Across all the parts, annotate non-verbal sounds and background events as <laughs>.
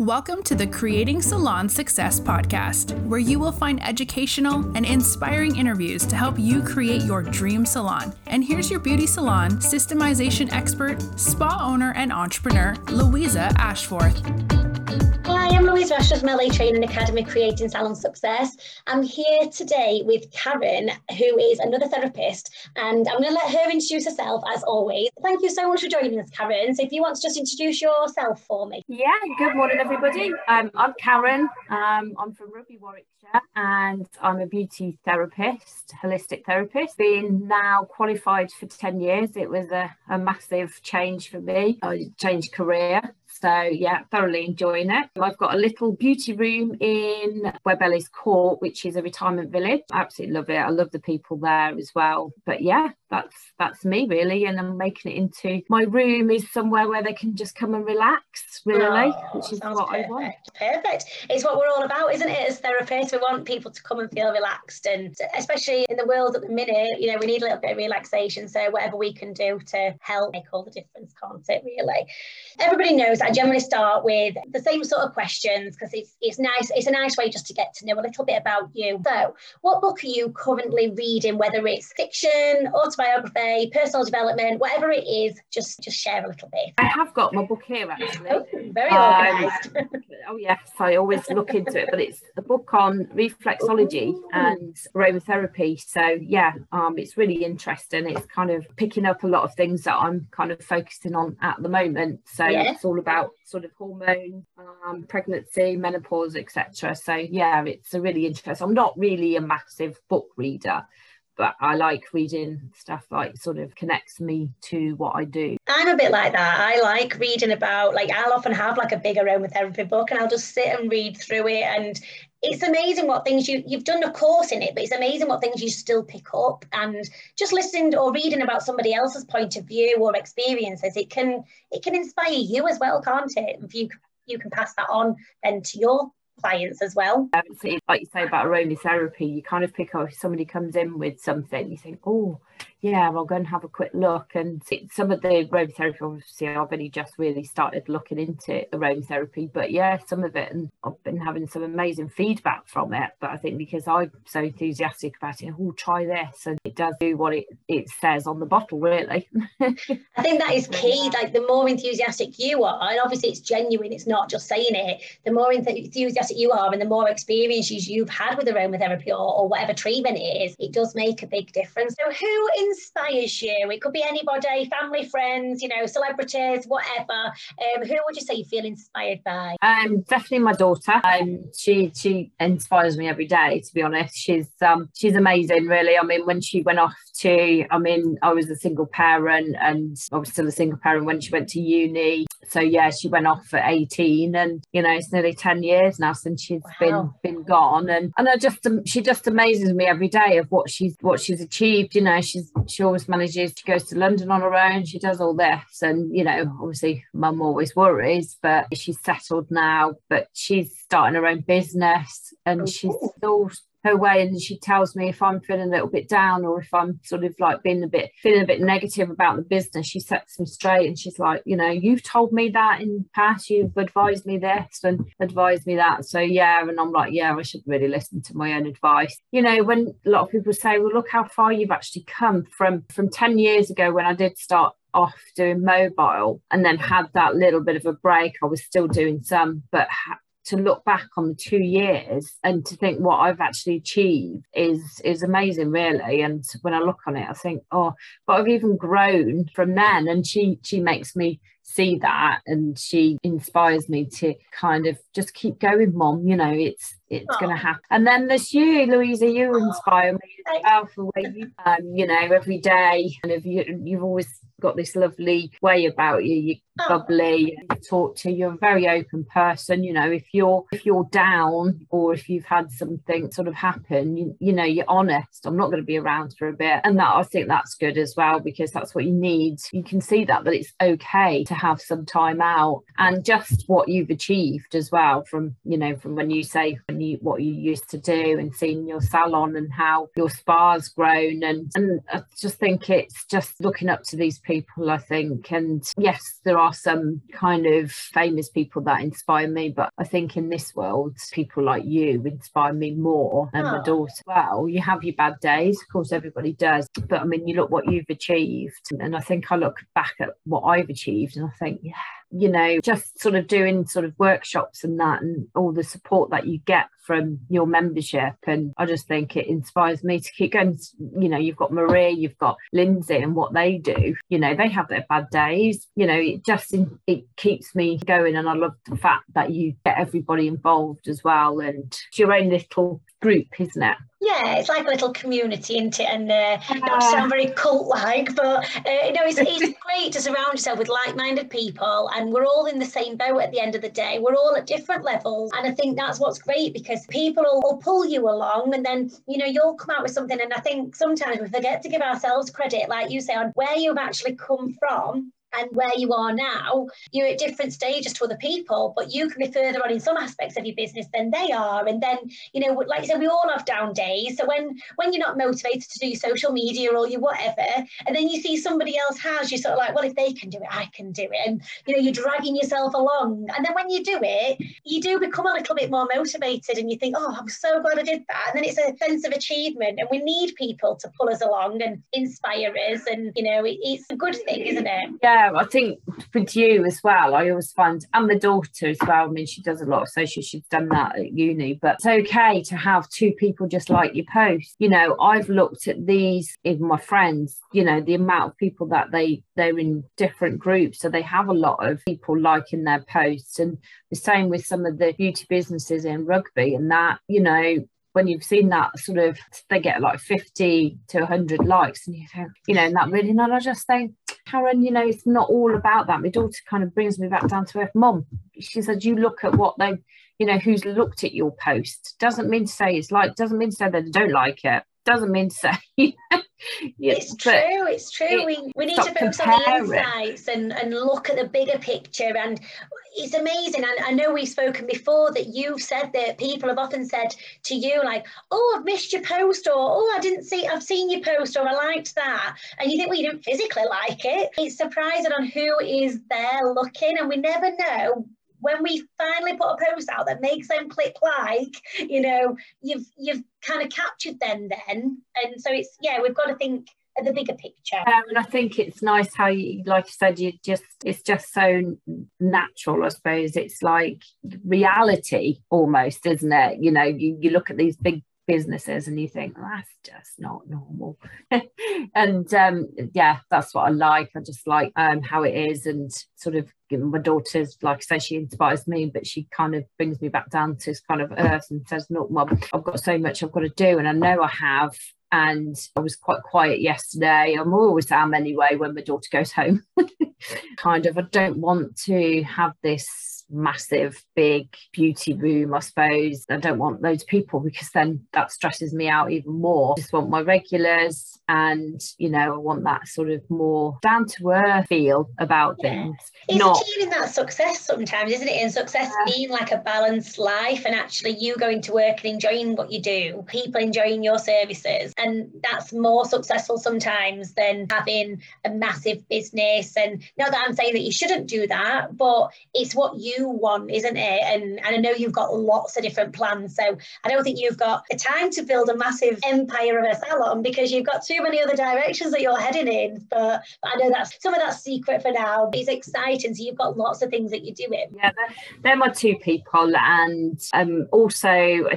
Welcome to the Creating Salon Success podcast, where you will find educational and inspiring interviews to help you create your dream salon. And here's your beauty salon systemization expert, spa owner, and entrepreneur, Louisa Ashforth. I'm Louisa Ashforth from LA Training Academy Creating Salon Success. I'm here today with Karen, who is another therapist, and I'm going to let her introduce herself as always. Thank you so much for joining us, Karen. So, if you want to just introduce yourself for me. Yeah, good morning, everybody. Um, I'm Karen. Um, I'm from Rugby, Warwickshire, and I'm a beauty therapist, holistic therapist. Been now qualified for 10 years. It was a, a massive change for me. I changed career so yeah, thoroughly enjoying it. I've got a little beauty room in Ellis Court, which is a retirement village. I absolutely love it. I love the people there as well. But yeah, that's that's me really. And I'm making it into my room is somewhere where they can just come and relax, really, oh, which is what perfect. I want. Perfect. It's what we're all about, isn't it? As therapists, we want people to come and feel relaxed and especially in the world at the minute, you know, we need a little bit of relaxation. So whatever we can do to help make all the difference, can't it really? Everybody knows I generally start with the same sort of questions because it's it's nice. It's a nice way just to get to know a little bit about you. So, what book are you currently reading? Whether it's fiction, autobiography, personal development, whatever it is, just just share a little bit. I have got my book here actually. Oh, very organised. Um, <laughs> oh yes, I always look into it, but it's a book on reflexology Ooh. and aromatherapy. So yeah, um, it's really interesting. It's kind of picking up a lot of things that I'm kind of focusing on at the moment. So yeah. it's all about sort of hormone, um, pregnancy, menopause, etc. So yeah, it's a really interesting. I'm not really a massive book reader, but I like reading stuff like sort of connects me to what I do. I'm a bit like that. I like reading about like I'll often have like a big aromatherapy book and I'll just sit and read through it and it's amazing what things you you've done a course in it, but it's amazing what things you still pick up and just listening or reading about somebody else's point of view or experiences, it can it can inspire you as well, can't it? If you you can pass that on then to your clients as well. Like you say about aromatherapy, you kind of pick up if somebody comes in with something, you think, oh, yeah, I'll go and have a quick look. And some of the aromatherapy, obviously, I've only just really started looking into aromatherapy, but yeah, some of it, and I've been having some amazing feedback from it. But I think because I'm so enthusiastic about it, oh, try this, and it does do what it, it says on the bottle, really. <laughs> I think that is key. Like the more enthusiastic you are, and obviously it's genuine, it's not just saying it, the more enthusiastic you are, and the more experiences you've had with aromatherapy or, or whatever treatment it is, it does make a big difference. So, who in inspires you? It could be anybody, family, friends, you know, celebrities, whatever. Um, who would you say you feel inspired by? Um, definitely my daughter. Um, she she inspires me every day. To be honest, she's um she's amazing. Really, I mean, when she went off to, I mean, I was a single parent, and I was still a single parent when she went to uni. So yeah, she went off at 18, and you know, it's nearly 10 years now since she's wow. been been gone, and and I just she just amazes me every day of what she's what she's achieved. You know, she's she always manages. She goes to London on her own. She does all this, and you know, obviously, mum always worries, but she's settled now. But she's starting her own business, and oh, she's still her way and she tells me if I'm feeling a little bit down or if I'm sort of like being a bit feeling a bit negative about the business, she sets me straight and she's like, you know, you've told me that in the past, you've advised me this and advised me that. So yeah, and I'm like, yeah, I should really listen to my own advice. You know, when a lot of people say, well, look how far you've actually come from from 10 years ago when I did start off doing mobile and then had that little bit of a break. I was still doing some, but ha- to look back on the two years and to think what I've actually achieved is is amazing really. And when I look on it I think oh but I've even grown from then. And she she makes me see that and she inspires me to kind of just keep going mom you know it's it's going to happen. And then there's you louisa you inspire me as well for where you. um, you know every day. And if you you've always got this lovely way about you you're bubbly you talk to you're a very open person you know. If you're if you're down or if you've had something sort of happen you, you know you're honest. I'm not going to be around for a bit. And that i think that's good as well because that's what you need. You can see that that it's okay to have some time out and just what you've achieved as well from you know from when you say when you what you used to do and seeing your salon and how your spa's grown and and I just think it's just looking up to these people I think. And yes there are some kind of famous people that inspire me but I think in this world people like you inspire me more and oh. my ah. daughter. Well you have your bad days of course everybody does but I mean you look what you've achieved. And I think I look back at what I've achieved and I think yeah you know, just sort of doing sort of workshops and that and all the support that you get from your membership. And I just think it inspires me to keep going. You know, you've got Maria, you've got Lindsay and what they do, you know, they have their bad days. You know, it just it keeps me going. And I love the fact that you get everybody involved as well. And your own little group, isn't it? Yeah, it's like a little community, isn't it? And uh, not to sound very cult-like, but uh, you know, it's, it's <laughs> great to surround yourself with like-minded people, and we're all in the same boat at the end of the day. We're all at different levels, and I think that's what's great because people will, will pull you along, and then you know you'll come out with something. And I think sometimes we forget to give ourselves credit, like you say, on where you've actually come from and where you are now, you're at different stages to other people, but you can be further on in some aspects of your business than they are. And then, you know, like I said, we all have down days. So when when you're not motivated to do social media or you whatever, and then you see somebody else has, you're sort of like, well, if they can do it, I can do it. And you know, you're dragging yourself along. And then when you do it, you do become a little bit more motivated and you think, oh, I'm so glad I did that. And then it's a sense of achievement. And we need people to pull us along and inspire us. And you know, it, it's a good thing, isn't it? Yeah yeah, I think with you as well, I always find, and my daughter as well. I mean, she does a lot of social, she's done that at uni, but it's okay to have two people just like your post. You know, I've looked at these, even my friends, you know, the amount of people that they, they're in different groups. So they have a lot of people liking their posts. And the same with some of the beauty businesses in rugby and that, you know, when you've seen that sort of they get like 50 to 100 likes and you think you know and that really and I just think Karen you know it's not all about that. My daughter kind of brings me back down to earth. Mom, she said you look at what they you know who's looked at your post. Doesn't mean to say it's like doesn't mean to say that they don't like it doesn't mean to say. <laughs> It's true it's true. it, we, we need to focus on the insights and and look at the bigger picture. And it's amazing and I know we've spoken before that you've said that people have often said to you like oh I've missed your post or oh I didn't see I've seen your post or I liked that. And you think well you didn't physically like it. It's surprising on who is there looking and we never know when we finally put a post out that makes them click like, you know, you've you've kind of captured them then. And so it's yeah, we've got to think of the bigger picture. Um, and I think it's nice how you, like you said, you just it's just so natural. I suppose it's like reality almost, isn't it? You know, you, you look at these big businesses and you think that's just not normal <laughs> and um yeah that's what i like i just like um how it is and sort of my daughter's like I say she inspires me but she kind of brings me back down to this kind of earth and says look mum I've got so much I've got to do and I know I have and I was quite quiet yesterday. I'm always am anyway when my daughter goes home. <laughs> kind of, I don't want to have this massive big beauty room i suppose. I don't want loads of people because then that stresses me out even more. I just want my regulars and you know i want that sort of more down to earth feel about yeah. things it's not achieving that success sometimes isn't it? And success yeah. being like a balanced life and actually you going to work and enjoying what you do people enjoying your services. And that's more successful sometimes than having a massive business. And not that i'm saying that you shouldn't do that but it's what you want, isn't it? And, and I know you've got lots of different plans. So I don't think you've got the time to build a massive empire of a salon because you've got too many other directions that you're heading in. But, but I know that's some of that secret for now. It's exciting. So you've got lots of things that you're doing. Yeah, they're, they're my two people. And um, also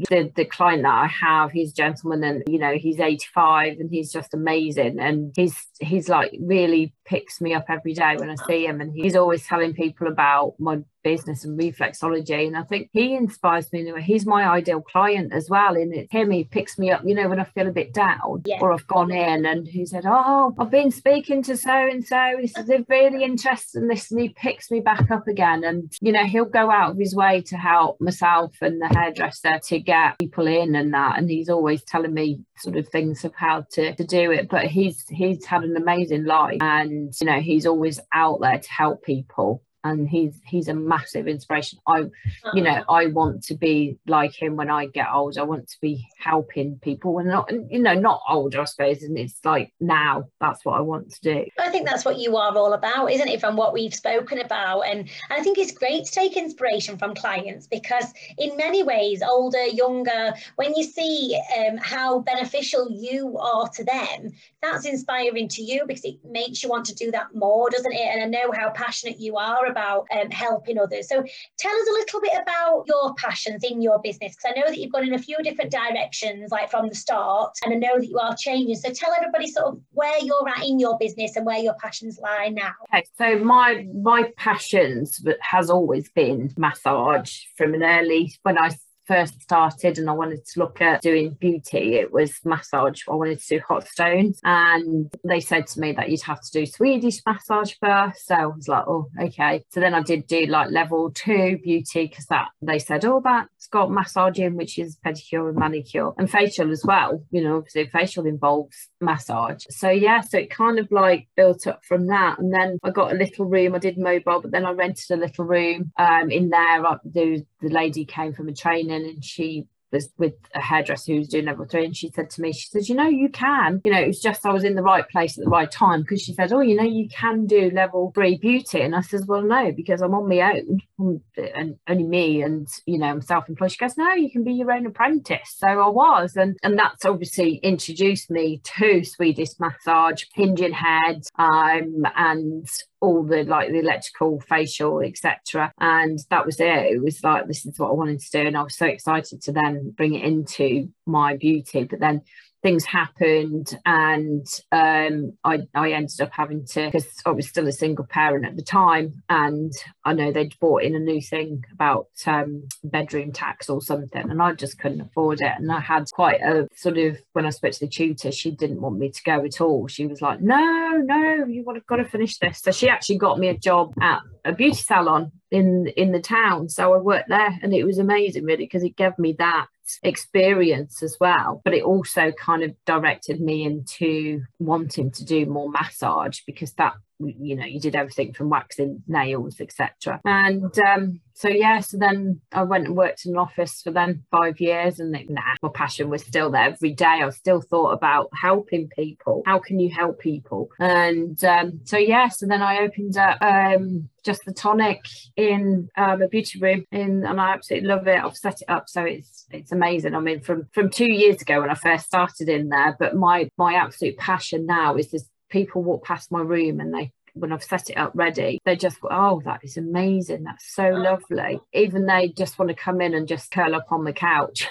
the, the client that I have, he's a gentleman and, you know, he's 85 and he's just amazing. And he's, he's like really picks me up every day when I see him. And he's always telling people about my business and reflexology. And I think he inspires me. He's my ideal client as well. And it's him, he picks me up, you know, when I feel a bit down yeah. or I've gone in and he said, Oh, I've been speaking to so and so. He said, They're really interested in this. And he picks me back up again. And, you know, he'll go out of his way to help myself and the hairdresser to get people in and that. And he's always telling me sort of things of how to, to do it. But he's he's had an amazing life and you know, he's always out there to help people and he's he's a massive inspiration. I you know uh-huh. i want to be like him when i get old. I want to be helping people and not you know not older i suppose and it's like now that's what i want to do. I think that's what you are all about isn't it from what we've spoken about? And, and i think it's great to take inspiration from clients because in many ways older younger when you see um, how beneficial you are to them that's inspiring to you because it makes you want to do that more doesn't it? And i know how passionate you are about um, helping others. So tell us a little bit about your passions in your business, because I know that you've gone in a few different directions, like from the start, and I know that you are changing. So tell everybody sort of where you're at in your business and where your passions lie now. Okay, so my my passions has always been massage from an early when I first started and I wanted to look at doing beauty, it was massage. I wanted to do hot stones. And they said to me that you'd have to do Swedish massage first. So I was like, oh, okay. So then I did do like level two beauty because that they said, oh, that's got massaging, which is pedicure and manicure and facial as well. You know, obviously facial involves massage. So yeah, so it kind of like built up from that. And then I got a little room. I did mobile, but then I rented a little room um, in there. I, the, the lady came from a training and she was with a hairdresser who was doing level three and she said to me she said you know you can you know it was just i was in the right place at the right time because she said oh you know you can do level three beauty and i says, well no because i'm on my own and only me and you know i'm self-employed. She goes no you can be your own apprentice. So i was and and that's obviously introduced me to swedish massage Indian head um and all the like the electrical facial etc and that was it. It was like this is what i wanted to do and i was so excited to then bring it into my beauty but then things happened and um, I, I ended up having to because I was still a single parent at the time and I know they'd bought in a new thing about um, bedroom tax or something and I just couldn't afford it and I had quite a sort of when I spoke to the tutor she didn't want me to go at all. She was like no no you would have got to finish this. So she actually got me a job at a beauty salon in in the town. So I worked there and it was amazing really because it gave me that experience as well. But it also kind of directed me into wanting to do more massage because that you know you did everything from waxing nails etc and um so yeah so then i went and worked in an office for then five years and it, nah, my passion was still there every day i still thought about helping people how can you help people and um so yeah so then i opened up um just the tonic in um, a beauty room in and I absolutely love it. I've set it up so it's it's amazing. I mean from from two years ago when I first started in there, but my my absolute passion now is this people walk past my room and they when I've set it up ready, they just go, Oh, that is amazing. That's so oh. lovely. Even they just want to come in and just curl up on the couch.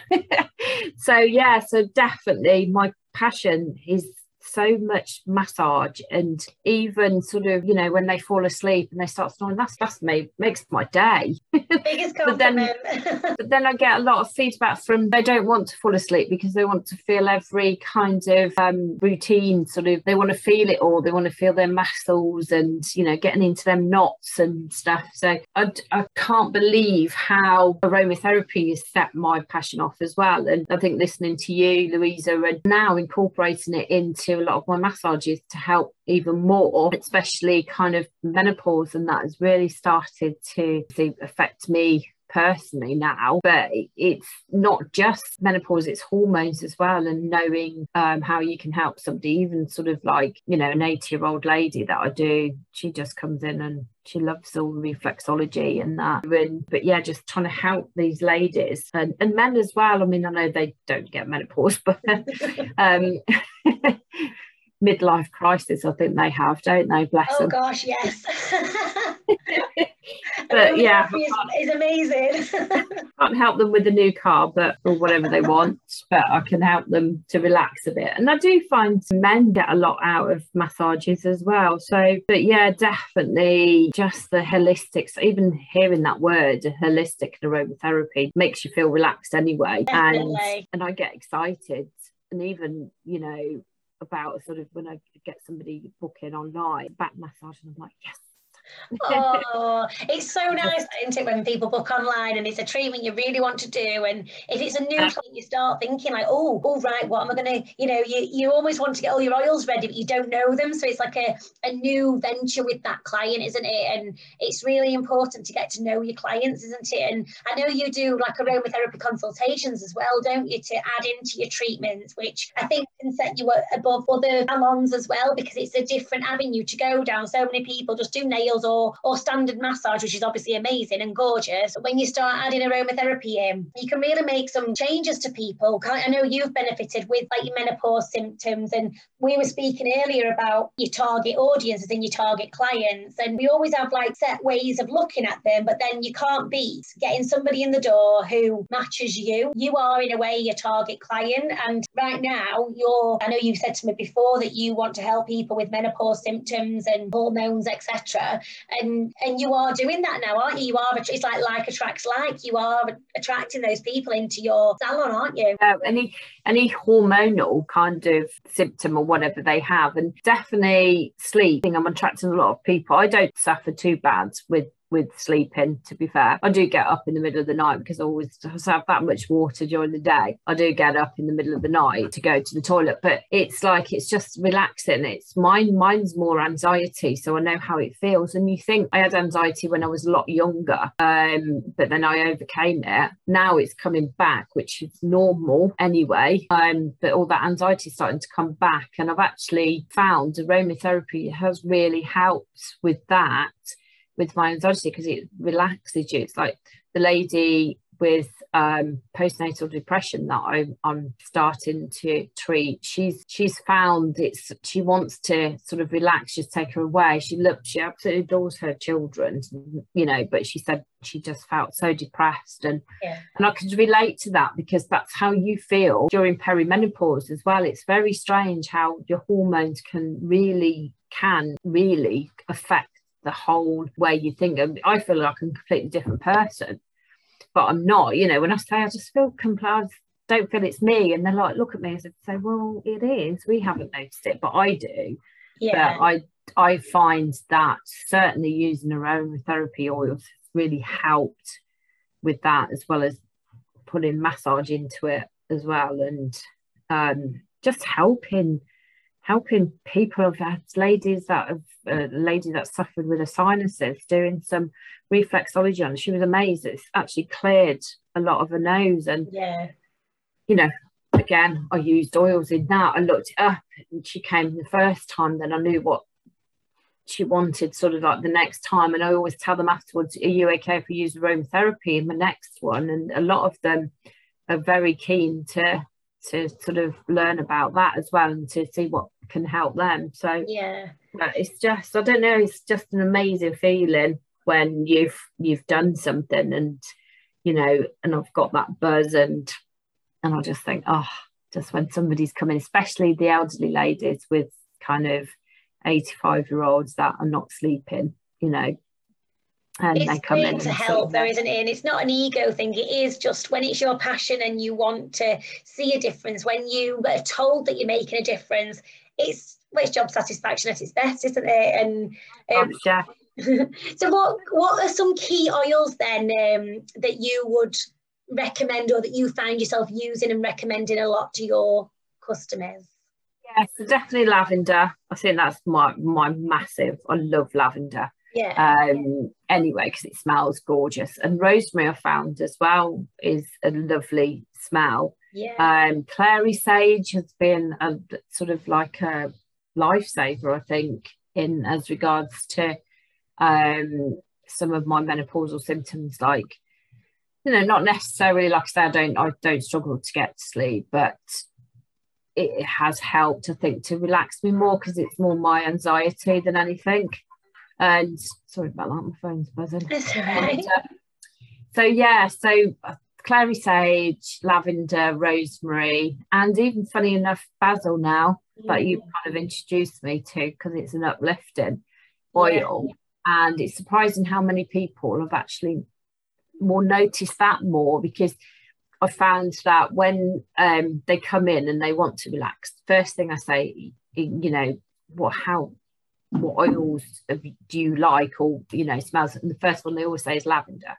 <laughs> so, yeah, so definitely my passion is so much massage and even sort of you know when they fall asleep and they start snoring that's that's me makes my day. <laughs> Biggest but then <laughs> but then I get a lot of feedback from they don't want to fall asleep because they want to feel every kind of um, routine sort of they want to feel it all they want to feel their muscles and you know getting into them knots and stuff. So I, I can't believe how aromatherapy has set my passion off as well. And I think listening to you Louisa and now incorporating it into lot of my massages to help even more, especially kind of menopause, and that has really started to, affect me personally now. But it's not just menopause it's hormones as well and knowing um, how you can help somebody even sort of like you know an 80 year old lady that i do she just comes in and she loves all reflexology and that. And, but yeah just trying to help these ladies and, and men as well. I mean i know they don't get menopause <laughs> but um <laughs> midlife crisis i think they have don't they? Bless oh them. gosh yes. <laughs> But yeah is, is amazing. <laughs> can't help them with a new car but or whatever they want but i can help them to relax a bit. And i do find men get a lot out of massages as well. So but yeah definitely just the holistics even hearing that word holistic aromatherapy makes you feel relaxed anyway. Definitely. and and i get excited and even you know about sort of when I get somebody booking online back massage and I'm like yes oh, it's so <laughs> nice, isn't it, when people book online and it's a treatment you really want to do. And if it's a new client, you start thinking like, oh, all oh, what am I gonna, you know, you, you almost want to get all your oils ready, but you don't know them. So it's like a, a new venture with that client, isn't it? And it's really important to get to know your clients, isn't it? And I know you do like aromatherapy consultations as well, don't you, to add into your treatments, which I think can set you above other salons as well, because it's a different avenue to go down. So many people just do nails or or, standard massage, which is obviously amazing and gorgeous. When you start adding aromatherapy in, you can really make some changes to people. I know you've benefited with like your menopause symptoms, and we were speaking earlier about your target audiences and your target clients. And we always have like set ways of looking at them, but then you can't beat getting somebody in the door who matches you. You are, in a way, your target client. And right now, you're, I know you've said to me before that you want to help people with menopause symptoms and hormones, etc and and you are doing that now aren't you? You are it's like like attracts like. You are attracting those people into your salon aren't you? Uh, any any hormonal kind of symptom or whatever they have and definitely sleeping i'm attracting a lot of people. I don't suffer too bad with with sleeping, to be fair. I do get up in the middle of the night because I always have that much water during the day. I do get up in the middle of the night to go to the toilet, but it's like it's just relaxing. It's mine, mine's more anxiety. So I know how it feels. And you think I had anxiety when I was a lot younger, um, but then I overcame it. Now it's coming back, which is normal anyway. Um, but all that anxiety is starting to come back. And I've actually found aromatherapy has really helped with that with my anxiety because it relaxes you. It's like the lady with um, postnatal depression that I'm, I'm starting to treat. She's she's found it's she wants to sort of relax, just take her away. She loves, she absolutely adores her children, you know, but she said she just felt so depressed and yeah. and I could relate to that because that's how you feel during perimenopause as well. It's very strange how your hormones can really can really affect the whole way you think. I feel like I'm a completely different person, but I'm not. You know, when I say I just feel completely, I don't feel it's me, and they're like, look at me and say, well, it is. We haven't noticed it, but I do. Yeah. But I I find that certainly using aromatherapy oils really helped with that, as well as putting massage into it as well, and um, just helping helping people. I've had ladies that have a lady that suffered with a sinuses doing some reflexology on. She was amazed. It's actually cleared a lot of her nose. And yeah, you know, again, I used oils in that. I looked it up and she came the first time, then I knew what she wanted sort of like the next time. And I always tell them afterwards, are you okay if we use aromatherapy in the next one? And a lot of them are very keen to to sort of learn about that as well and to see what can help them. So yeah, it's just I don't know. It's just an amazing feeling when you've you've done something and you know, and I've got that buzz and and I just think, oh, just when somebody's coming, especially the elderly ladies with kind of 85 year olds that are not sleeping, you know, and it's they come in to help though isn't it and it's not an ego thing it is just when it's your passion and you want to see a difference when you are told that you're making a difference it's well, it's job satisfaction at its best isn't it and um, yeah. <laughs> so what what are some key oils then um, that you would recommend or that you find yourself using and recommending a lot to your customers yeah so definitely lavender i think that's my my massive i love lavender yeah. Um, anyway, because it smells gorgeous. And rosemary I found as well is a lovely smell. Yeah. Um, clary sage has been a sort of like a lifesaver, I think, in as regards to um, some of my menopausal symptoms, like you know, not necessarily like I say, I don't I don't struggle to get to sleep, but it has helped, I think, to relax me more because it's more my anxiety than anything. And sorry about that, my phone's buzzing. That's all right. so yeah, so uh, clary sage, lavender, rosemary, and even funny enough, basil now mm. that you kind of introduced me to because it's an uplifting oil. Yeah. And it's surprising how many people have actually more noticed that more because I found that when um, they come in and they want to relax, first thing I say, you know, what how what oils do you like or you know smells and the first one they always say is lavender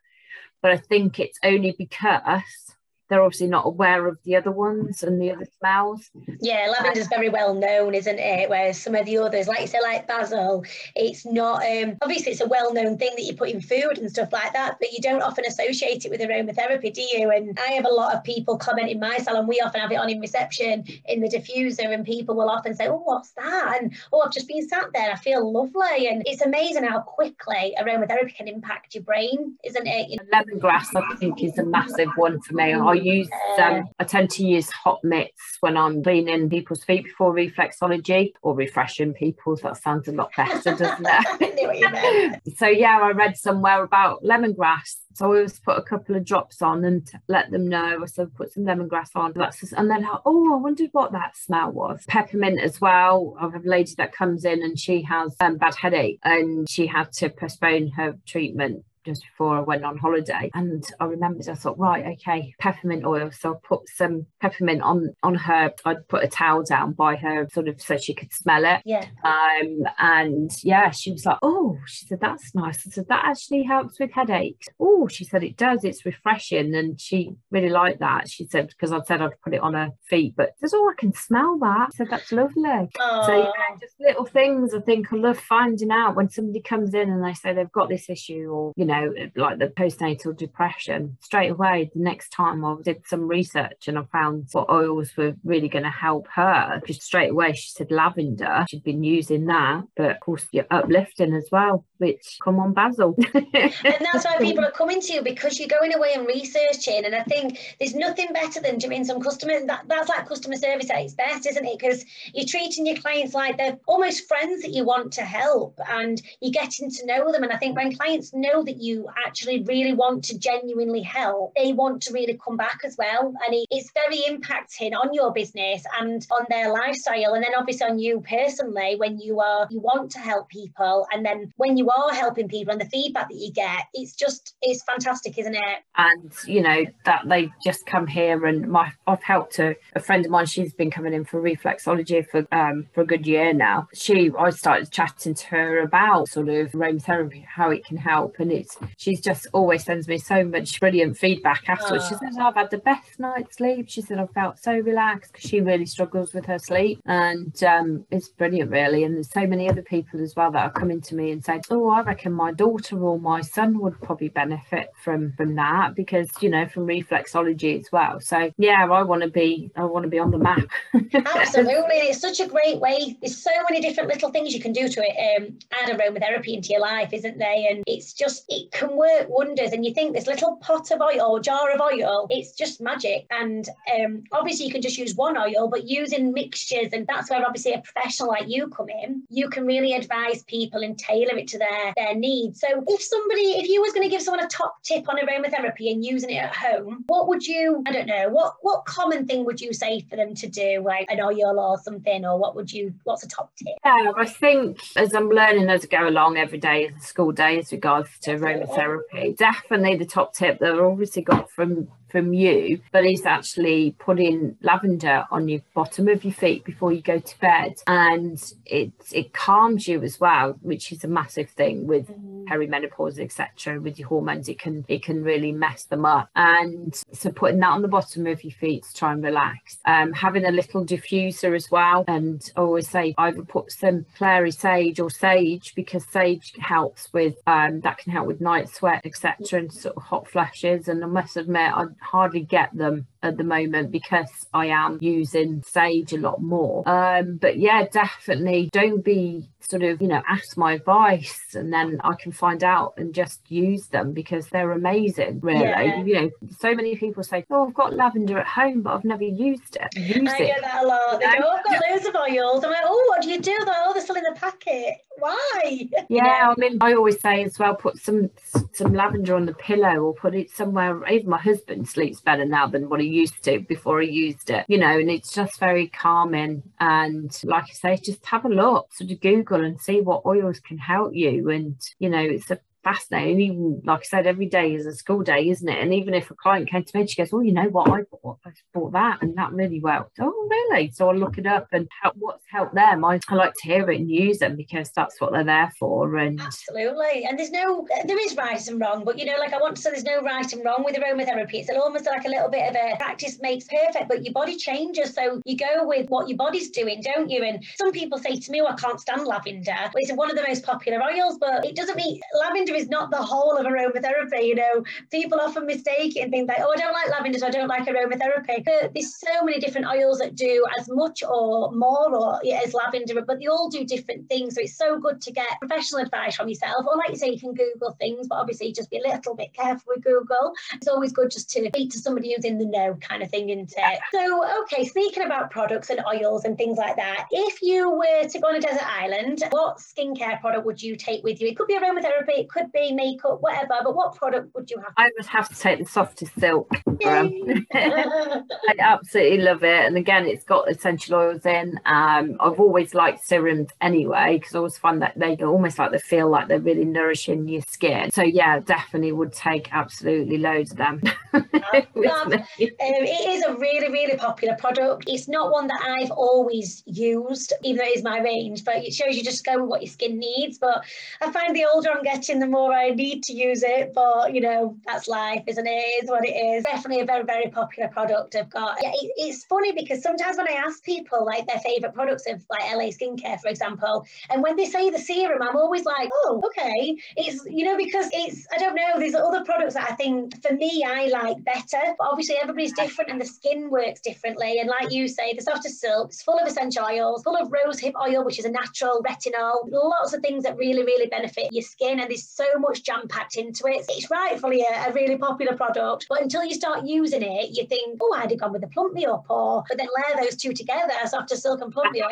but i think it's only because they're obviously not aware of the other ones and the other smells. Yeah, lavender's very well known, isn't it? Whereas some of the others, like you say, like basil, it's not. Um, obviously, it's a well-known thing that you put in food and stuff like that, but you don't often associate it with aromatherapy, do you? And I have a lot of people comment in my salon. We often have it on in reception in the diffuser, and people will often say, "Oh, what's that?" And "Oh, I've just been sat there. I feel lovely." And it's amazing how quickly aromatherapy can impact your brain, isn't it? You know? Lemongrass, I think, is a massive one for me. I use um, I tend to use hot mitts when I'm cleaning people's feet before reflexology or refreshing people's. That sounds a lot better, doesn't it? <laughs> <laughs> so yeah, I read somewhere about lemongrass. So I always put a couple of drops on and let them know. So put some lemongrass on. That's just, and then like, oh, I wondered what that smell was. Peppermint as well. I have a lady that comes in and she has um, bad headache and she had to postpone her treatment just before I went on holiday. And I remembered, I thought, right, okay, peppermint oil. So I put some peppermint on on her. I'd put a towel down by her, sort of, so she could smell it. Yeah. Um, and yeah, she was like, oh, she said that's nice. I said that actually helps with headaches. Oh, she said it does. It's refreshing, and she really liked that. She said because I said I'd put it on her feet, but says, oh, I can smell that. I said that's lovely. Aww. So yeah, just little things. I think I love finding out when somebody comes in and they say they've got this issue, or you know know, like the postnatal depression, straight away, the next time I did some research and I found what oils were really going to help her. Just straight away, she said lavender. She'd been using that, but of course, you're uplifting as well, which come on, basil. <laughs> and that's why people are coming to you because you're going away and researching. And I think there's nothing better than doing some customer, that, that's like customer service at its best, isn't it? Because you're treating your clients like they're almost friends that you want to help and you're getting to know them. And I think when clients know that you actually really want to genuinely help, they want to really come back as well. And it's very impacting on your business and on their lifestyle. And then obviously on you personally, when you are, you want to help people. And then when you are helping people and the feedback that you get, it's just, it's fantastic, isn't it? And, you know, that they just come here and my, I've helped a, a friend of mine, she's been coming in for reflexology for, um, for a good year now. She, I started chatting to her about sort of aromatherapy, how it can help. And it's she's just always sends me so much brilliant feedback afterwards. She says, I've had the best night's sleep. She said, I felt so relaxed because she really struggles with her sleep. And um, it's brilliant, really. And there's so many other people as well that are coming to me and saying, Oh, I reckon my daughter or my son would probably benefit from from that because, you know, from reflexology as well. So yeah, I want to be I want to be on the map. <laughs> Absolutely. It's such a great way. There's so many different little things you can do to it. Um, add aromatherapy into your life, isn't there? And it's just it can work wonders. And you think this little pot of oil or jar of oil, it's just magic. And um, obviously, you can just use one oil, but using mixtures, and that's where obviously a professional like you come in, you can really advise people and tailor it to their, their needs. So, if somebody, if you was going to give someone a top tip on aromatherapy and using it at home, what would you, I don't know, what what common thing would you say for them to do, like an oil or something, or what would you, what's a top tip? Yeah, I think as I'm learning as I go along every day, school day, as regards to aromatherapy therapy. Definitely the top tip that I've obviously got from from you, but is actually putting lavender on your bottom of your feet before you go to bed, and it it calms you as well, which is a massive thing with mm. perimenopause, etc. With your hormones, it can it can really mess them up, and so putting that on the bottom of your feet to try and relax. Um, having a little diffuser as well, and I always say either put some clary sage or sage because sage helps with um, that can help with night sweat, etc. and sort of hot flashes. And I must admit, I hardly get them at the moment because I am using Sage a lot more. Um, but yeah, definitely don't be sort of, you know, ask my advice and then I can find out and just use them because they're amazing, really. Yeah. You know, so many people say, Oh, I've got lavender at home, but I've never used it. Use I it. get that a lot. They go, oh, I've got loads of oils. I'm like, Oh, what do you do? Though? Oh, they're still in the packet. Why? <laughs> Yeah, I mean, I always say as well, put some some lavender on the pillow or put it somewhere. Even my husband sleeps better now than what he used to before he used it, you know, and it's just very calming. And like I say, just have a look, sort of Google and see what oils can help you. And, you know, it's a fascinating. Even like I said, every day is a school day, isn't it? And even if a client came to me, she goes, "Oh, you know what? I bought, I bought that, and that really worked." Oh, really? So I look it up and help, what's helped them. I, I like to hear it and use them because that's what they're there for. And absolutely. And there's no, there is right and wrong, but you know, like I want to say, there's no right and wrong with aromatherapy. It's almost like a little bit of a practice makes perfect, but your body changes, so you go with what your body's doing, don't you? And some people say to me, "Well, I can't stand lavender." It's one of the most popular oils, but it doesn't mean lavender is not the whole of aromatherapy. You know, people often mistake it and think like, "Oh, I don't like lavender, so I don't like aromatherapy." But there's so many different oils that do as much or more or as lavender, but they all do different things. So it's so good to get professional advice from yourself. Or like you say, you can Google things, but obviously just be a little bit careful with Google. It's always good just to speak to somebody who's in the know kind of thing, isn't it? So, okay, speaking about products and oils and things like that, if you were to go on a desert island, what skincare product would you take with you? It could be aromatherapy, it could be makeup, whatever, but what product would you have? I would have to take the softest silk. <laughs> I absolutely love it. And again, it's got essential oils in. Um, I've always liked serums anyway, because I always find that they almost like they feel like they're really nourishing your skin. So yeah, definitely would take absolutely loads of them. <laughs> um, it is a really, really popular product. It's not one that I've always used, even though it is my range, but it shows you just go with what your skin needs. But I find the older I'm getting, the more I need to use it. But you know, that's life, isn't it? It is what it is. Definitely a very, very popular product I've got. Yeah, it, it's funny because sometimes when I ask people like their favourite products of like LA skincare, for example, and when they say the serum, I'm always like, oh, okay. It's you know, because it's I don't know, there's other products that I think for me I like better. But obviously everybody's different and the skin works differently. And like you say, the softest silk is full of essential oils, full of rosehip oil, which is a natural retinol, lots of things that really, really benefit your skin. And there's so much jam packed into it. It's rightfully a, a, really popular product. But until you start using it, you think, oh, I'd have gone with the plump me up, or but then layer those two together, soft silk and plump me up.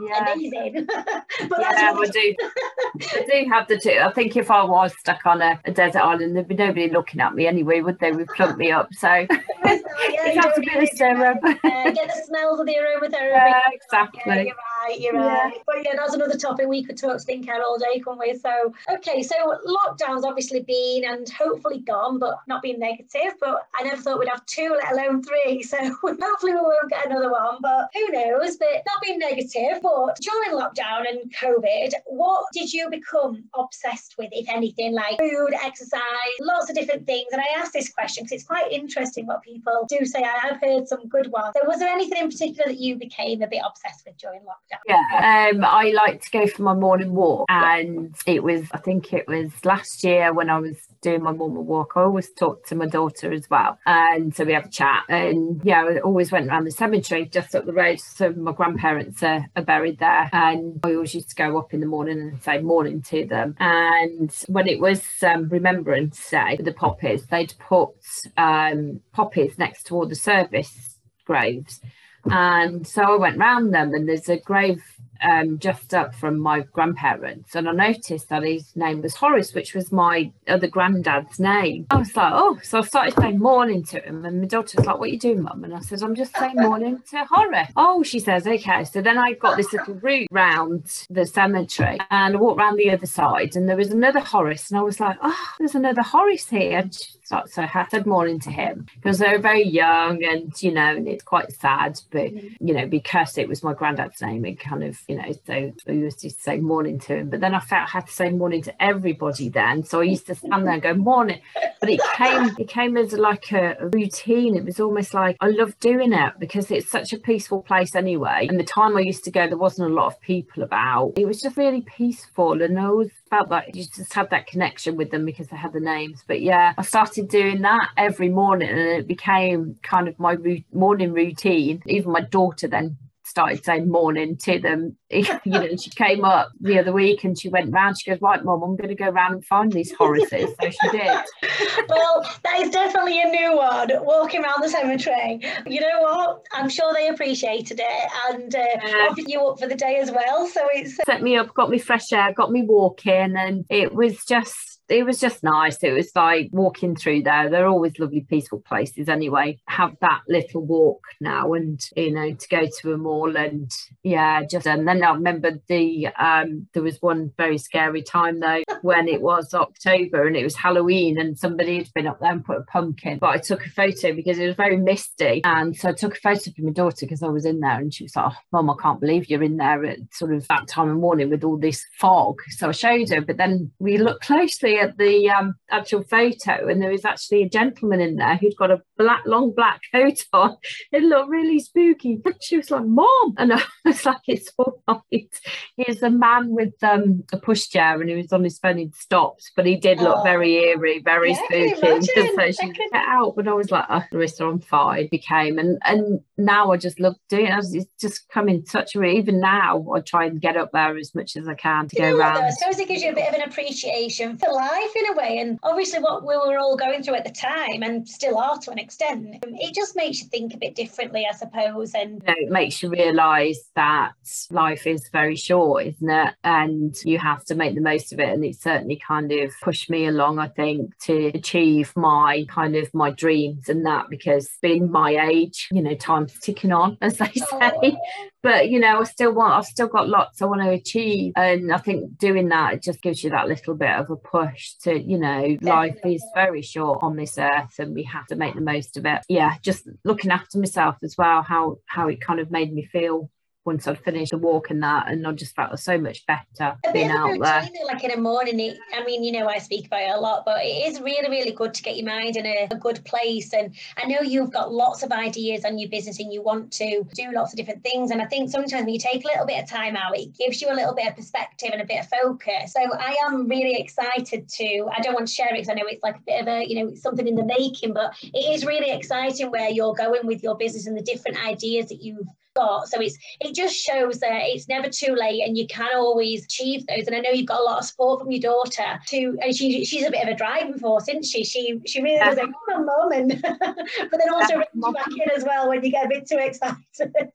Yeah. Amazing. <laughs> but yeah, we do. <laughs> we do have the two. I think if I was stuck on a, a, desert island, there'd be nobody looking at me anyway, would they? Would plump me up. So <laughs> yeah, you have to be a serum. Uh, get the smells of the aromatherapy. Yeah, exactly. Yeah, you're right. You're yeah. right. But yeah, that's another topic. We could talk skincare all day, couldn't we? So okay, so lockdown's obviously been and hopefully gone, but not being negative. But I never thought we'd have two, let alone three. So hopefully we won't get another one. But who knows? But not being negative. But during lockdown and COVID, what did you become obsessed with, if anything, like food, exercise, lots of different things? And I asked this question because it's quite interesting what people do say. I have heard some good ones. So was there anything in particular that you became a bit obsessed with during lockdown? Yeah, um, I like to go for my morning walk, and it was, I think it was last year when I was doing my morning walk. I always talk to my daughter as well, and so we have a chat. And yeah, I always went around the cemetery just up the road. So my grandparents are, are buried there, and I always used to go up in the morning and say morning to them. And when it was um, Remembrance Day, the poppies, they'd put um, poppies next to all the service graves. And so I went round them, and there's a grave um, just up from my grandparents, and I noticed that his name was Horace, which was my other granddad's name. I was like, oh, so I started saying morning to him, and my daughter's like, "What are you doing, mum?" And I said, "I'm just saying morning to Horace." Oh, she says, "Okay." So then I got this little route round the cemetery, and I walked round the other side, and there was another Horace, and I was like, "Oh, there's another Horace here." She so I said morning to him because they were very young and you know and it's quite sad but you know because it was my granddad's name it kind of you know so we used to say morning to him but then I felt I had to say morning to everybody then. So I used to stand there and go morning. But it came it came as like a, a routine. It was almost like I love doing it because it's such a peaceful place anyway. And the time I used to go there wasn't a lot of people about. It was just really peaceful and I always felt like you just had that connection with them because they had the names. But yeah I started doing that every morning and it became kind of my morning routine. Even my daughter then started saying morning to them. <laughs> you know, she came up the other week and she went round. She goes, "Right, mum, I'm going to go round and find these Horaces." So she did. <laughs> well, that is definitely a new one. Walking around the cemetery. You know what? I'm sure they appreciated it and uh, yeah. you up for the day as well. So it's set me up, got me fresh air, got me walking, and it was just it was just nice. It was like walking through there. They're always lovely, peaceful places anyway. Have that little walk now and, you know, to go to a mall and yeah, just, and then I remember the, um, there was one very scary time though <laughs> when it was October and it was Halloween and somebody had been up there and put a pumpkin. But I took a photo because it was very misty. And so I took a photo of my daughter because I was in there and she was like, oh, Mom, I can't believe you're in there at sort of that time of morning with all this fog. So I showed her, but then we looked closely at the um, actual photo and there was actually a gentleman in there who'd got a black, long black <laughs> coat on. It looked really spooky. And she was like, Mom. And I <laughs> was like, it's all right. He's a man with um, a pushchair and he was on his phone. He'd stopped, but he did look oh. very eerie, very yeah, spooky. <laughs> so she get out, but I was like, oh, Larissa, I'm fine. Became and and now I just love doing it. It's just coming such a even now I try and get up there as much as I can to you go around. I suppose it gives you a bit of an appreciation for life in a way, and obviously what we were all going through at the time, and still are to an extent. It just makes you think a bit differently, I suppose, and you know, it makes you realise that life is very short, isn't it? And you have to make the most of it, and it certainly kind of pushed me along, I think, to achieve my kind of my dreams and that because being my age, you know, time's ticking on, <laughs> as they oh, say. Oh. But you know, I still want I've still got lots I want to achieve. And I think doing that it just gives you that little bit of a push to, you know, life is very short on this earth and we have to make the most of it. Yeah, just looking after myself as well, how how it kind of made me feel once I'd finished the walk and that, and I just felt so much better a being out there. Like in the morning, it, I mean, you know, I speak about it a lot, but it is really, really good to get your mind in a, a, good place. And I know you've got lots of ideas on your business and you want to do lots of different things. And I think sometimes when you take a little bit of time out, it gives you a little bit of perspective and a bit of focus. So I am really excited to, I don't want to share it because I know it's like a bit of a, you know, something in the making, but it is really exciting where you're going with your business and the different ideas that you've got. So it's it just shows that it's never too late and you can always achieve those. And I know you've got a lot of support from your daughter to and she she's a bit of a driving force, isn't she? She she really was like, on, mum, and <laughs> but then also yeah, you back in as well when you get a bit too excited. Yeah,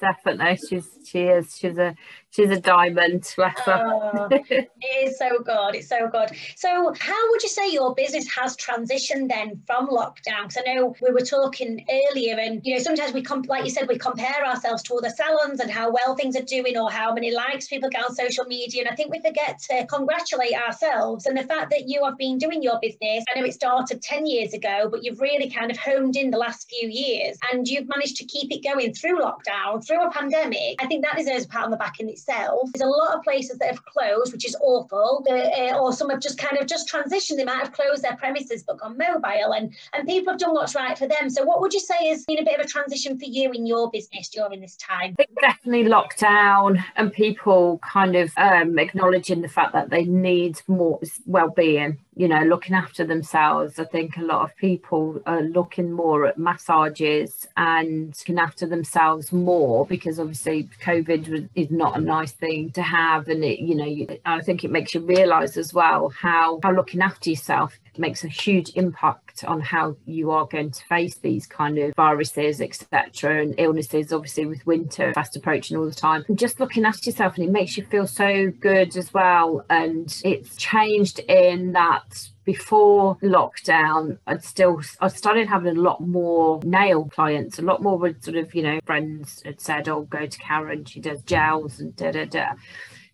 definitely. She's she is. She's a she's a diamond. Oh, it is so good. It's so good. So, how would you say your business has transitioned then from lockdown? Because I know we were talking earlier, and you know sometimes we like you said we compare ourselves to other salons and how well things are doing or how many likes people get on social media, and I think we forget to congratulate ourselves and the fact that you have been doing your business. I know it started ten years ago, but you've really kind of honed in the last few years, and you've managed to keep it going through lockdown, through a pandemic. I think that deserves a pat on the back in itself itself. There's a lot of places that have closed, which is awful, uh, or some have just kind of just transitioned. They might have closed their premises but gone mobile, and and people have done what's right for them. So, what would you say has been a bit of a transition for you in your business during this time? definitely lockdown and people kind of um, acknowledging the fact that they need more well-being you know, looking after themselves. I think a lot of people are looking more at massages and looking after themselves more because obviously COVID is not a nice thing to have, and it, you know, I think it makes you realise as well how how looking after yourself makes a huge impact on how you are going to face these kind of viruses, etc., and illnesses. Obviously, with winter fast approaching all the time, and just looking at yourself, and it makes you feel so good as well. And it's changed in that before lockdown, I'd still I started having a lot more nail clients, a lot more sort of you know friends had said, "Oh, go to Karen, she does gels and da da da."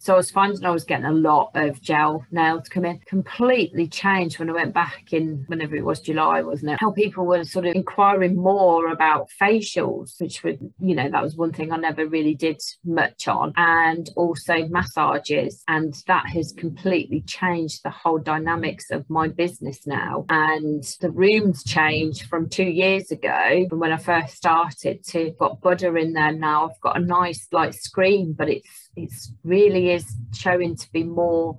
So I was finding I was getting a lot of gel nails come in. Completely changed when I went back in whenever it was July, wasn't it? How people were sort of inquiring more about facials, which would, you know, that was one thing I never really did much on, and also massages. And that has completely changed the whole dynamics of my business now. And the rooms changed from two years ago when I first started to got Buddha in there now. I've got a nice like screen, but it's it's really is showing to be more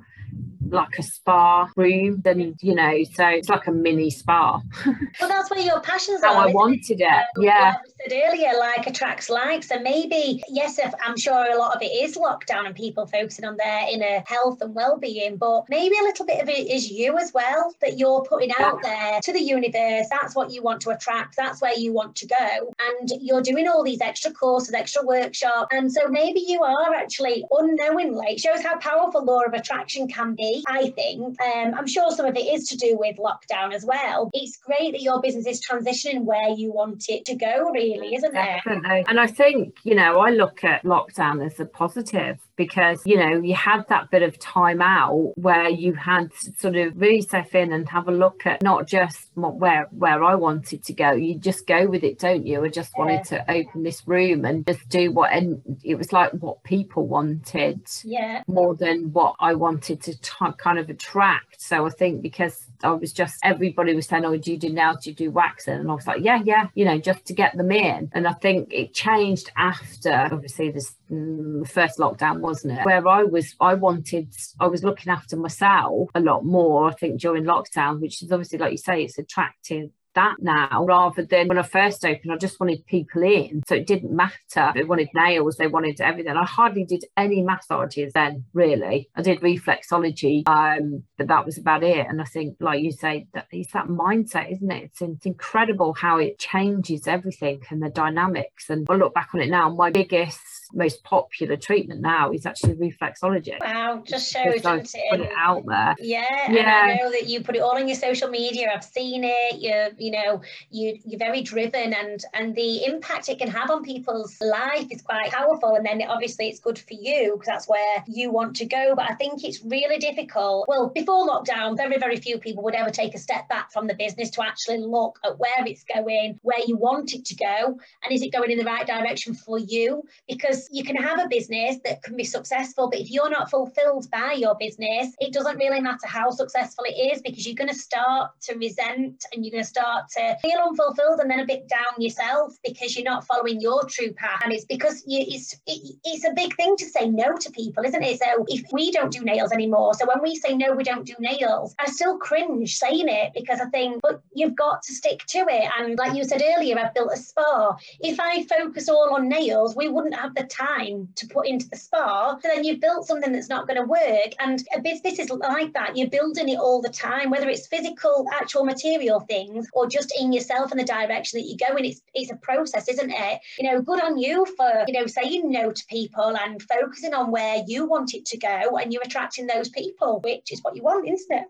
like a spa room then you know so it's like a mini spa. <laughs> Well that's where your passions how are i wanted it um, yeah. said earlier like attracts likes. And maybe yes if i'm sure a lot of it is lockdown and people focusing on their inner health and well-being but maybe a little bit of it is you as well that you're putting out yeah. there to the universe. That's what you want to attract. That's where you want to go. And you're doing all these extra courses extra workshops. And so maybe you are actually unknowingly it shows how powerful law of attraction can be I think, um, I'm sure some of it is to do with lockdown as well. It's great that your business is transitioning where you want it to go, really, isn't Definitely. it? And I think, you know, I look at lockdown as a positive because you know you had that bit of time out where you had to sort of really step in and have a look at not just where where I wanted to go you just go with it don't you I just wanted yeah. to open this room and just do what and it was like what people wanted yeah more than what I wanted to t- kind of attract so I think because I was just everybody was saying, "Oh, do you do nails? Do you do waxing?" And I was like, "Yeah, yeah," you know, just to get them in. And I think it changed after obviously this mm, first lockdown, wasn't it? Where I was, I wanted, I was looking after myself a lot more. I think during lockdown, which is obviously like you say, it's attractive that now rather than when I first opened, I just wanted people in. So it didn't matter. They wanted nails, they wanted everything. I hardly did any massages then, really. I did reflexology, um, but that was about it. And I think, like you say, that it's that mindset, isn't it? It's, it's incredible how it changes everything and the dynamics. And I look back on it now, my biggest most popular treatment now is actually reflexology. Wow, just shows it? Put it out there. Yeah, yeah. And I know that you put it all on your social media. I've seen it. You're, you know, you you're very driven, and and the impact it can have on people's life is quite powerful. And then obviously it's good for you because that's where you want to go. But I think it's really difficult. Well, before lockdown, very very few people would ever take a step back from the business to actually look at where it's going, where you want it to go, and is it going in the right direction for you? Because you can have a business that can be successful, but if you're not fulfilled by your business, it doesn't really matter how successful it is because you're going to start to resent and you're going to start to feel unfulfilled and then a bit down yourself because you're not following your true path. And it's because you, it's it, it's a big thing to say no to people, isn't it? So if we don't do nails anymore, so when we say no, we don't do nails, I still cringe saying it because I think, but you've got to stick to it. And like you said earlier, I've built a spa. If I focus all on nails, we wouldn't have the time to put into the spa, so then you've built something that's not going to work. And a business is like that. You're building it all the time, whether it's physical, actual material things, or just in yourself and the direction that you're going. It's it's a process, isn't it? You know, good on you for, you know, saying no to people and focusing on where you want it to go and you're attracting those people, which is what you want, isn't it?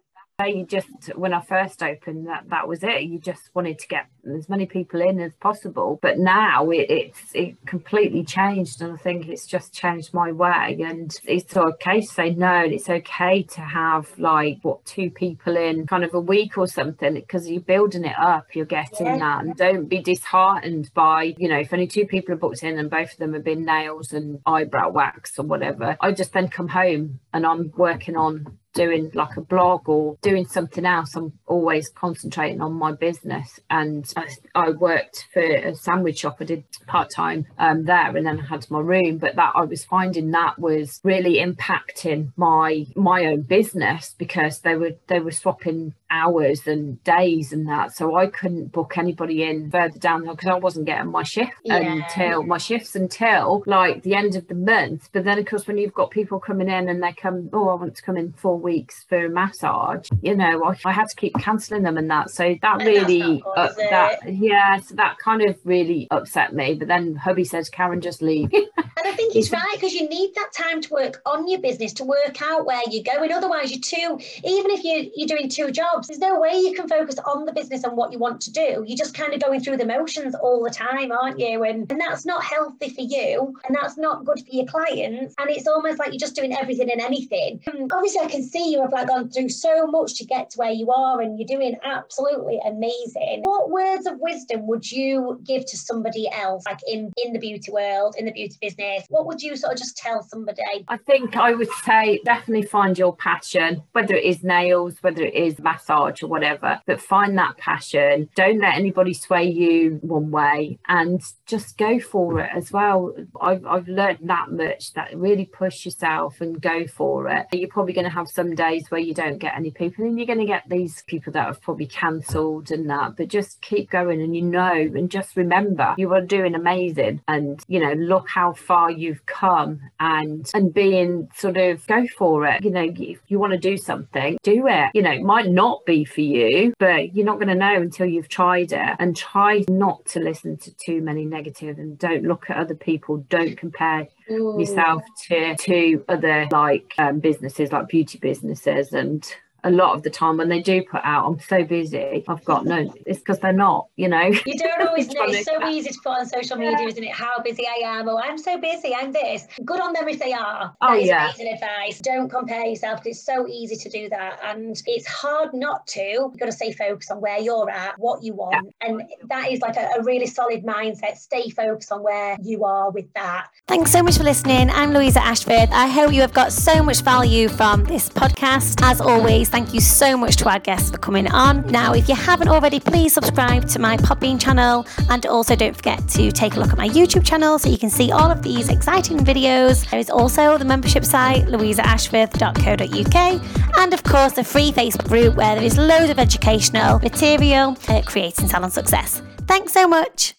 You just when I first opened that that was it. You just wanted to get as many people in as possible. But now it, it's it completely changed, and I think it's just changed my way. And it's okay to say no, and it's okay to have like what two people in kind of a week or something because you're building it up. You're getting yeah. that, and don't be disheartened by you know if only two people are booked in and both of them have been nails and eyebrow wax or whatever. I just then come home and I'm working on doing like a blog or doing something else i'm always concentrating on my business and i, I worked for a sandwich shop i did part-time um, there and then i had my room but that i was finding that was really impacting my my own business because they were they were swapping hours and days and that. So I couldn't book anybody in further down there because I wasn't getting my shift yeah. until my shifts until like the end of the month. But then of course when you've got people coming in and they come, oh, I want to come in four weeks for a massage, you know, I, I had to keep cancelling them and that. So that and really uh, that yeah, so that kind of really upset me. But then hubby says, Karen, just leave. and I think he's <laughs> right because you need that time to work on your business to work out where you're going. Otherwise, you're too even if you you're doing two jobs. There's no way you can focus on the business and what you want to do. You're just kind of going through the motions all the time, aren't you? And, and that's not healthy for you and that's not good for your clients. And it's almost like you're just doing everything and anything. And obviously, I can see you have like gone through so much to get to where you are and you're doing absolutely amazing. What words of wisdom would you give to somebody else, like in, in the beauty world, in the beauty business? What would you sort of just tell somebody? I think I would say definitely find your passion, whether it is nails, whether it is massage or whatever, but find that passion. Don't let anybody sway you one way and just go for it as well. I've, I've learned that much that really push yourself and go for it. You're probably going to have some days where you don't get any people and you're going to get these people that have probably cancelled and that, but just keep going and you know, and just remember you are doing amazing and, you know, look how far you've come and, and being sort of go for it. You know, if you want to do something, do it. You know, it might not be for you, but you're not going to know until you've tried it. And try not to listen to too many negative and don't look at other people. Don't compare Ooh. myself to to other like um, businesses like beauty businesses and a lot of the time when they do put out, I'm so busy. I've got no. It's because they're not. You know. You don't always <laughs> know. It's so easy to put on social media, yeah. isn't it? How busy I am. Oh, I'm so busy. I'm this. Good on them if they are. Oh that yeah. Amazing advice. Don't compare yourself it's so easy to do that, and it's hard not to. You've got to stay focused on where you're at, what you want, yeah. and that is like a, a really solid mindset. Stay focused on where you are with that. Thanks so much for listening. I'm Louisa Ashforth. I hope you have got so much value from this podcast. As always thank you so much to our guests for coming on. Now, if you haven't already, please subscribe to my Podbean channel and also don't forget to take a look at my YouTube channel so you can see all of these exciting videos. There is also the membership site, louisaashforth.co.uk, and of course, the free Facebook group where there is loads of educational material uh, creating salon success. Thanks so much.